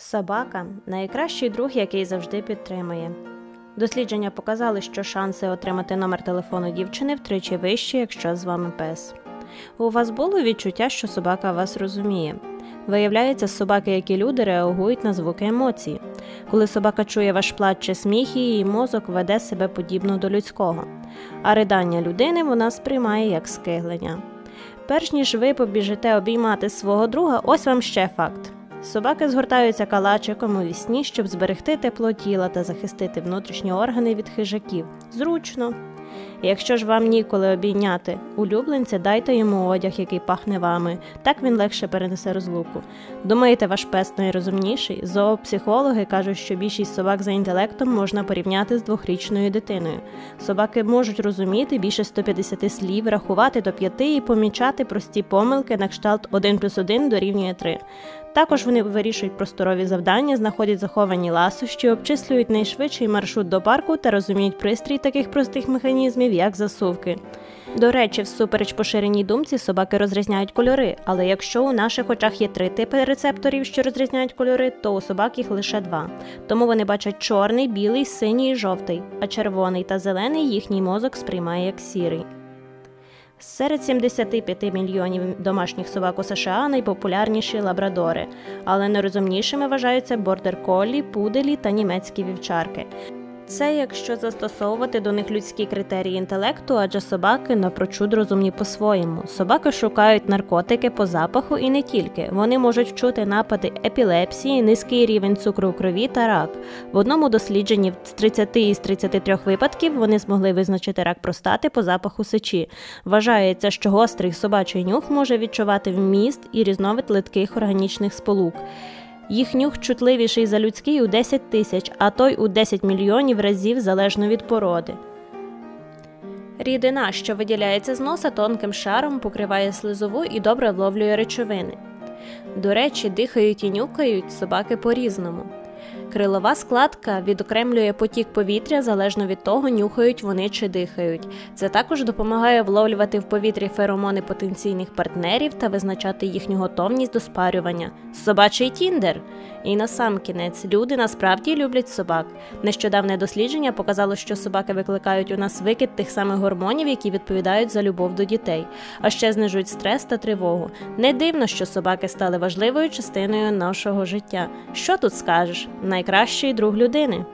Собака найкращий друг, який завжди підтримує. Дослідження показали, що шанси отримати номер телефону дівчини втричі вищі, якщо з вами пес. У вас було відчуття, що собака вас розуміє. Виявляється, собаки, як і люди, реагують на звуки емоцій. Коли собака чує ваш плач чи сміх, її мозок веде себе подібно до людського, а ридання людини вона сприймає як скиглення. Перш ніж ви побіжите обіймати свого друга, ось вам ще факт. Собаки згортаються калачиком у вісні, щоб зберегти тепло тіла та захистити внутрішні органи від хижаків. Зручно. Якщо ж вам ніколи обійняти улюбленця, дайте йому одяг, який пахне вами. Так він легше перенесе розлуку. Думаєте, ваш пес найрозумніший? Зоопсихологи кажуть, що більшість собак за інтелектом можна порівняти з двохрічною дитиною. Собаки можуть розуміти більше 150 слів, рахувати до п'яти і помічати прості помилки на кшталт 1 плюс 1 дорівнює 3. Також вони вирішують просторові завдання, знаходять заховані ласощі, обчислюють найшвидший маршрут до парку та розуміють пристрій таких простих механізмів, як засувки. До речі, всупереч поширеній думці, собаки розрізняють кольори, але якщо у наших очах є три типи рецепторів, що розрізняють кольори, то у собак їх лише два. Тому вони бачать чорний, білий, синій і жовтий, а червоний та зелений їхній мозок сприймає як сірий. Серед 75 мільйонів домашніх собак у США найпопулярніші лабрадори, але найрозумнішими вважаються бордер-коллі, пуделі та німецькі вівчарки. Це якщо застосовувати до них людські критерії інтелекту, адже собаки напрочуд розумні по-своєму. Собаки шукають наркотики по запаху і не тільки. Вони можуть вчути напади епілепсії, низький рівень цукру в крові та рак. В одному дослідженні з 30 із 33 випадків вони змогли визначити рак простати по запаху сечі. Вважається, що гострий собачий нюх може відчувати вміст і різновид литких органічних сполук. Їх нюх чутливіший за людський у 10 тисяч, а той у 10 мільйонів разів залежно від породи. Рідина, що виділяється з носа тонким шаром, покриває слизову і добре вловлює речовини. До речі, дихають і нюкають собаки по різному. Крилова складка відокремлює потік повітря залежно від того, нюхають вони чи дихають. Це також допомагає вловлювати в повітрі феромони потенційних партнерів та визначати їхню готовність до спарювання. Собачий тіндер. І на сам кінець люди насправді люблять собак. Нещодавне дослідження показало, що собаки викликають у нас викид тих самих гормонів, які відповідають за любов до дітей, а ще знижують стрес та тривогу. Не дивно, що собаки стали важливою частиною нашого життя. Що тут скажеш? Найкращий друг людини.